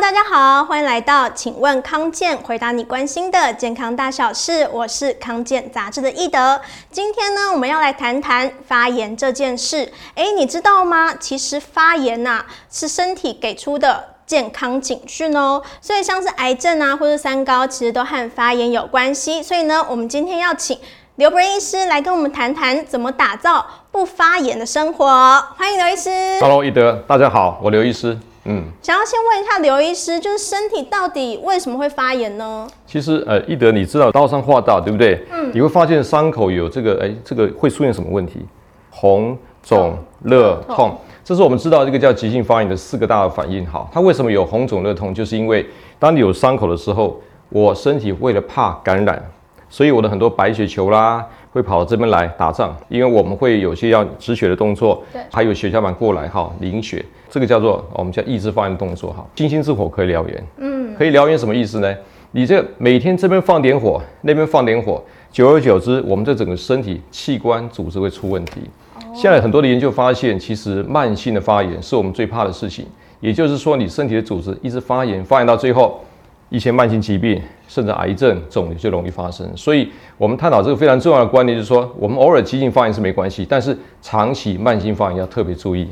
大家好，欢迎来到《请问康健》，回答你关心的健康大小事。我是康健杂志的易德。今天呢，我们要来谈谈发炎这件事。哎，你知道吗？其实发炎呐、啊，是身体给出的健康警讯哦。所以像是癌症啊，或是三高，其实都和发炎有关系。所以呢，我们今天要请刘伯恩医师来跟我们谈谈，怎么打造不发炎的生活。欢迎刘医师。Hello，易德，大家好，我刘医师。嗯，想要先问一下刘医师，就是身体到底为什么会发炎呢？其实，呃，一德，你知道刀伤化道，对不对？嗯，你会发现伤口有这个，哎，这个会出现什么问题？红、肿、热、痛，这是我们知道这个叫急性发炎的四个大的反应。好，它为什么有红、肿、热、痛？就是因为当你有伤口的时候，我身体为了怕感染，所以我的很多白血球啦。会跑到这边来打仗，因为我们会有些要止血的动作，对，还有血小板过来哈凝血，这个叫做我们叫抑制发炎的动作哈。星星之火可以燎原，嗯，可以燎原什么意思呢？你这每天这边放点火，那边放点火，久而久之，我们这整个身体器官组织会出问题。现在很多的研究发现，其实慢性的发炎是我们最怕的事情，也就是说，你身体的组织一直发炎，发炎到最后。一些慢性疾病，甚至癌症、肿瘤就容易发生。所以，我们探讨这个非常重要的观念，就是说，我们偶尔急性发炎是没关系，但是长期慢性发炎要特别注意。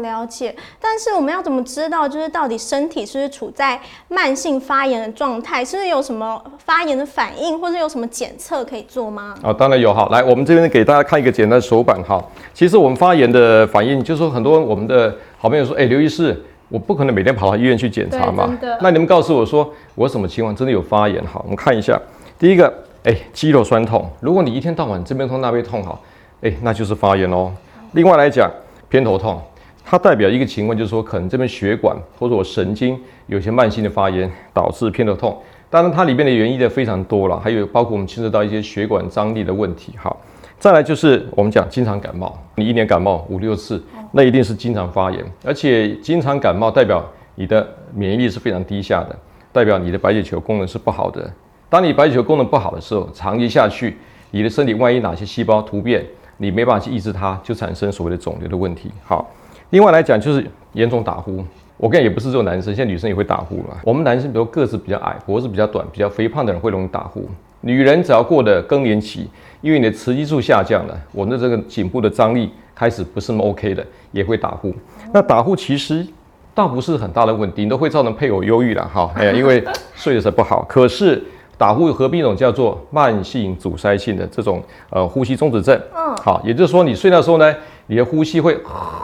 哦，了解。但是我们要怎么知道，就是到底身体是不是处在慢性发炎的状态？是不是有什么发炎的反应，或者有什么检测可以做吗？啊、哦，当然有。哈，来，我们这边给大家看一个简单的手板。哈，其实我们发炎的反应，就是说很多我们的好朋友说，哎，刘医师。我不可能每天跑到医院去检查嘛。那你们告诉我说，我什么情况真的有发炎？好，我们看一下。第一个，哎，肌肉酸痛。如果你一天到晚这边痛那边痛，好，哎，那就是发炎哦。另外来讲，偏头痛，它代表一个情况，就是说可能这边血管或者我神经有些慢性的发炎，导致偏头痛。当然，它里面的原因的非常多了，还有包括我们牵涉到一些血管张力的问题。好。再来就是我们讲经常感冒，你一年感冒五六次，那一定是经常发炎，而且经常感冒代表你的免疫力是非常低下的，代表你的白血球功能是不好的。当你白血球功能不好的时候，长期下去，你的身体万一哪些细胞突变，你没办法去抑制它，就产生所谓的肿瘤的问题。好，另外来讲就是严重打呼，我跟你也不是只有男生，现在女生也会打呼了。我们男生比如个子比较矮，脖子比较短，比较肥胖的人会容易打呼。女人只要过了更年期，因为你的雌激素下降了，我们的这个颈部的张力开始不是那么 OK 的，也会打呼。那打呼其实倒不是很大的问题，都会造成配偶忧郁了哈。哎呀，因为睡得是不好。可是打呼有合并一种叫做慢性阻塞性的这种呃呼吸中止症。嗯。好，也就是说你睡觉的时候呢，你的呼吸会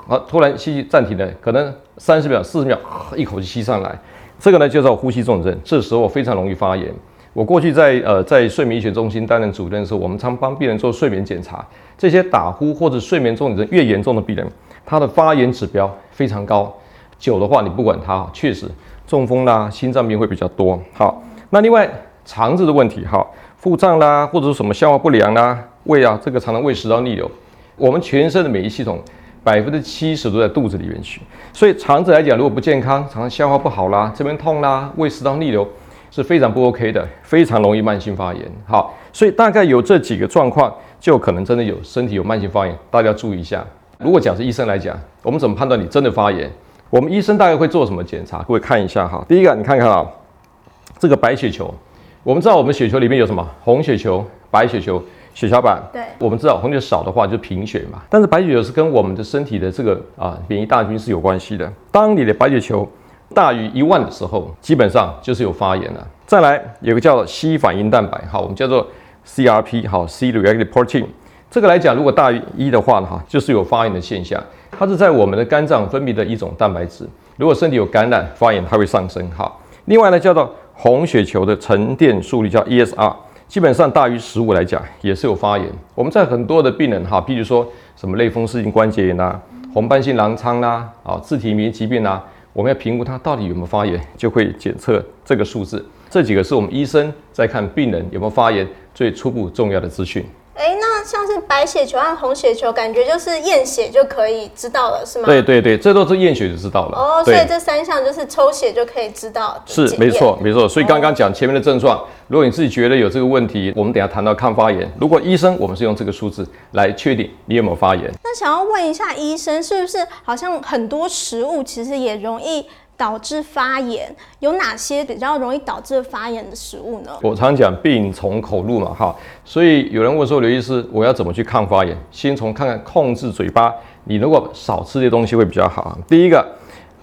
啊突然吸气暂停了，可能三十秒、四十秒一口气吸上来，这个呢就叫呼吸中止症。这时候非常容易发炎。我过去在呃在睡眠医学中心担任主任的时候，我们常帮病人做睡眠检查。这些打呼或者睡眠中止症越严重的病人，他的发炎指标非常高。久的话，你不管他，确实中风啦、心脏病会比较多。好，那另外肠子的问题，哈，腹胀啦，或者是什么消化不良啦，胃啊，这个常常胃食道逆流。我们全身的免疫系统百分之七十都在肚子里面去，所以肠子来讲，如果不健康，常常消化不好啦，这边痛啦，胃食道逆流。是非常不 OK 的，非常容易慢性发炎。好，所以大概有这几个状况，就可能真的有身体有慢性发炎，大家注意一下。如果讲是医生来讲，我们怎么判断你真的发炎？我们医生大概会做什么检查？各位看一下哈。第一个，你看看啊，这个白血球，我们知道我们血球里面有什么？红血球、白血球、血小板。对，我们知道红血少的话就贫血嘛。但是白血球是跟我们的身体的这个啊免疫大军是有关系的。当你的白血球大于一万的时候，基本上就是有发炎了。再来有个叫 C 反应蛋白，好，我们叫做 CRP，好，C-reactive protein。这个来讲，如果大于一的话呢，哈，就是有发炎的现象。它是在我们的肝脏分泌的一种蛋白质。如果身体有感染、发炎，它会上升。好，另外呢，叫做红血球的沉淀速率叫 ESR，基本上大于十五来讲也是有发炎。我们在很多的病人哈，譬如说什么类风湿性关节炎呐、红斑性狼疮啦、啊，自体免疫疾病呐。我们要评估它到底有没有发炎，就会检测这个数字。这几个是我们医生在看病人有没有发炎最初步重要的资讯。哎，那白血球和红血球，感觉就是验血就可以知道了，是吗？对对对，这都是验血就知道了。哦，所以这三项就是抽血就可以知道。是，没错没错。所以刚刚讲前面的症状，如果你自己觉得有这个问题，我们等下谈到抗发炎。如果医生，我们是用这个数字来确定你有没有发炎。那想要问一下医生，是不是好像很多食物其实也容易导致发炎，有哪些比较容易导致发炎的食物呢？我常讲病从口入嘛，哈，所以有人问说刘医师，我要怎么去抗发炎？先从看看控制嘴巴，你如果少吃这些东西会比较好。第一个，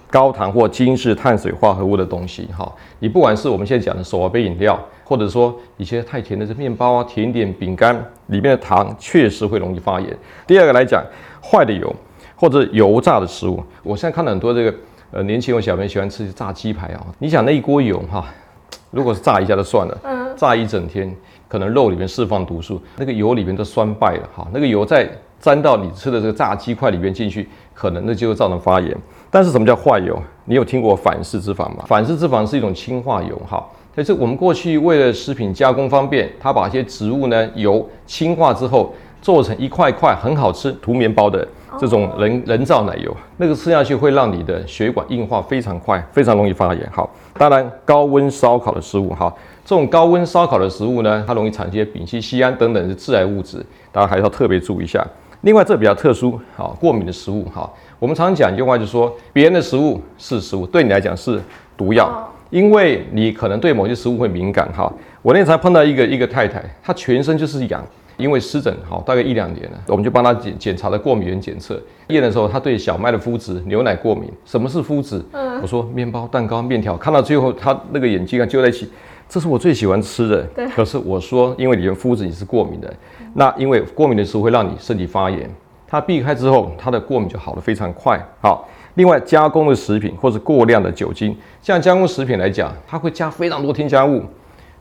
高糖或精致碳水化合物的东西，哈，你不管是我们现在讲的手摇杯饮料，或者说一些太甜的这面包啊、甜点、饼干里面的糖，确实会容易发炎。第二个来讲，坏的油或者油炸的食物，我现在看到很多这个。呃，年轻有小朋友喜欢吃炸鸡排啊，你想那一锅油哈，如果是炸一下就算了，嗯，炸一整天，可能肉里面释放毒素，那个油里面都酸败了哈，那个油再沾到你吃的这个炸鸡块里面进去，可能那就会造成发炎。但是什么叫坏油？你有听过反式脂肪吗？反式脂肪是一种氢化油哈，但是我们过去为了食品加工方便，它把一些植物呢油氢化之后做成一块块很好吃涂面包的。这种人人造奶油，那个吃下去会让你的血管硬化非常快，非常容易发炎。好，当然高温烧烤的食物，哈，这种高温烧烤的食物呢，它容易产生一些丙烯酰胺等等的致癌物质，大家还是要特别注意一下。另外，这比较特殊，好，过敏的食物，哈，我们常常讲一句话，就是说别人的食物是食物，对你来讲是毒药，因为你可能对某些食物会敏感。哈，我那天才碰到一个一个太太，她全身就是痒。因为湿疹好大概一两年了，我们就帮他检检查了过敏原检测。验的时候，他对小麦的麸质、牛奶过敏。什么是麸质？嗯，我说面包、蛋糕、面条。看到最后，他那个眼睛啊揪在一起。这是我最喜欢吃的。对。可是我说，因为里面麸质你是过敏的，那因为过敏的时候会让你身体发炎。它避开之后，它的过敏就好得非常快。好，另外加工的食品或者过量的酒精，像加工食品来讲，它会加非常多添加物。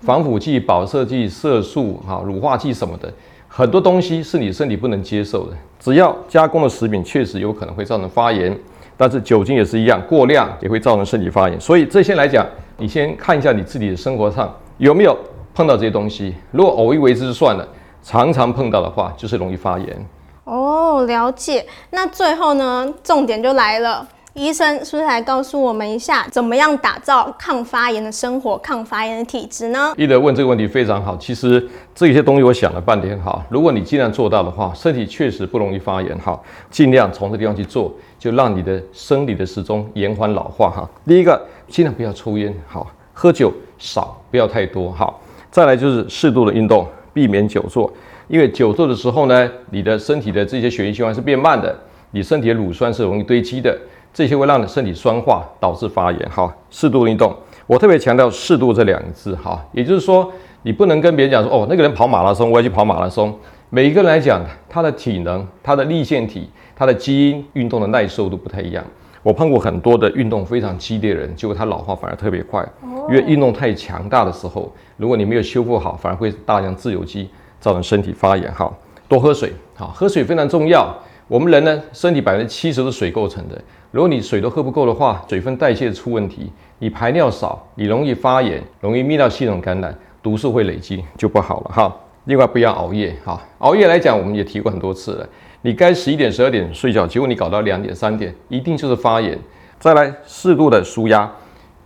防腐剂、保色剂、色素、哈乳化剂什么的，很多东西是你身体不能接受的。只要加工的食品确实有可能会造成发炎，但是酒精也是一样，过量也会造成身体发炎。所以这些来讲，你先看一下你自己的生活上有没有碰到这些东西。如果偶一为之就算了，常常碰到的话，就是容易发炎。哦，了解。那最后呢，重点就来了。医生是不是来告诉我们一下，怎么样打造抗发炎的生活、抗发炎的体质呢？一德问这个问题非常好。其实这些东西我想了半天哈，如果你尽量做到的话，身体确实不容易发炎哈。尽量从这地方去做，就让你的生理的时钟延缓老化哈。第一个，尽量不要抽烟，好，喝酒少，不要太多，好。再来就是适度的运动，避免久坐，因为久坐的时候呢，你的身体的这些血液循环是变慢的，你身体的乳酸是容易堆积的。这些会让你身体酸化，导致发炎。哈，适度运动，我特别强调“适度”这两个字。哈，也就是说，你不能跟别人讲说：“哦，那个人跑马拉松，我要去跑马拉松。”每一个人来讲，他的体能、他的立腺体、他的基因、运动的耐受都不太一样。我碰过很多的运动非常激烈的人，结果他老化反而特别快。因为运动太强大的时候，如果你没有修复好，反而会大量自由基，造成身体发炎。哈，多喝水。好，喝水非常重要。我们人呢，身体百分之七十是水构成的。如果你水都喝不够的话，水分代谢出问题，你排尿少，你容易发炎，容易泌尿系统感染，毒素会累积，就不好了哈。另外不要熬夜哈，熬夜来讲，我们也提过很多次了。你该十一点、十二点睡觉，结果你搞到两点、三点，一定就是发炎。再来适度的舒压，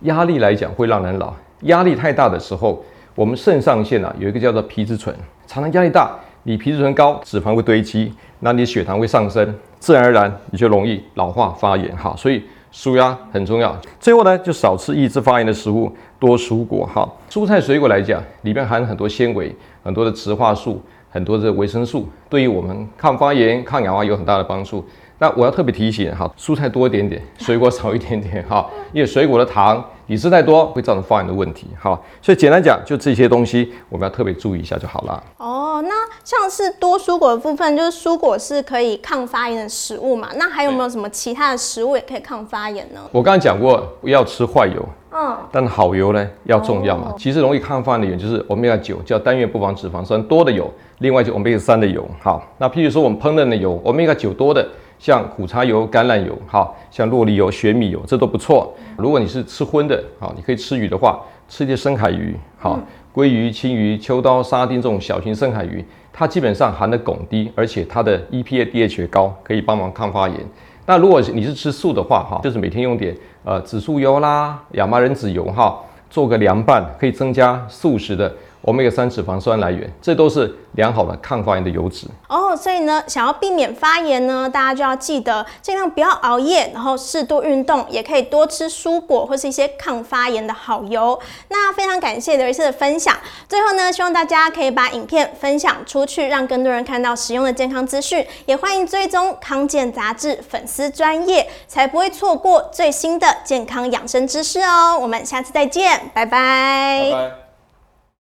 压力来讲会让人老。压力太大的时候，我们肾上腺啊有一个叫做皮质醇，常常压力大，你皮质醇高，脂肪会堆积，那你血糖会上升。自然而然你就容易老化发炎哈，所以舒压很重要。最后呢，就少吃抑制发炎的食物，多蔬果哈。蔬菜水果来讲，里面含很多纤维，很多的植化素，很多的维生素，对于我们抗发炎、抗氧化有很大的帮助。那我要特别提醒哈，蔬菜多一点点，水果少一点点哈，因为水果的糖你吃太多会造成发炎的问题好。所以简单讲，就这些东西我们要特别注意一下就好了。哦，那像是多蔬果的部分，就是蔬果是可以抗发炎的食物嘛？那还有没有什么其他的食物也可以抗发炎呢？我刚刚讲过，不要吃坏油，嗯，但好油呢要重要嘛。哦、其实容易抗发炎的原因就是欧米伽九，叫单元不饱脂肪酸多的油，另外就欧米伽三的油。好，那譬如说我们烹饪的油，欧米伽九多的。像苦茶油、橄榄油，哈，像洛梨油、玄米油，这都不错。如果你是吃荤的，好，你可以吃鱼的话，吃一些深海鱼，好，鲑鱼、青鱼、秋刀、沙丁这种小型深海鱼，它基本上含的汞低，而且它的 EPA、DHA 高，可以帮忙抗发炎。那如果你是吃素的话，哈，就是每天用点呃紫苏油啦、亚麻仁籽油，哈，做个凉拌，可以增加素食的 Omega 三脂肪酸来源，这都是良好的抗发炎的油脂。哦，所以呢，想要避免发炎呢，大家就要记得尽量不要熬夜，然后适度运动，也可以多吃蔬果或是一些抗发炎的好油。那非常感谢刘医师的分享。最后呢，希望大家可以把影片分享出去，让更多人看到实用的健康资讯。也欢迎追踪康健杂志粉丝专业，才不会错过最新的健康养生知识哦。我们下次再见，拜拜。拜拜。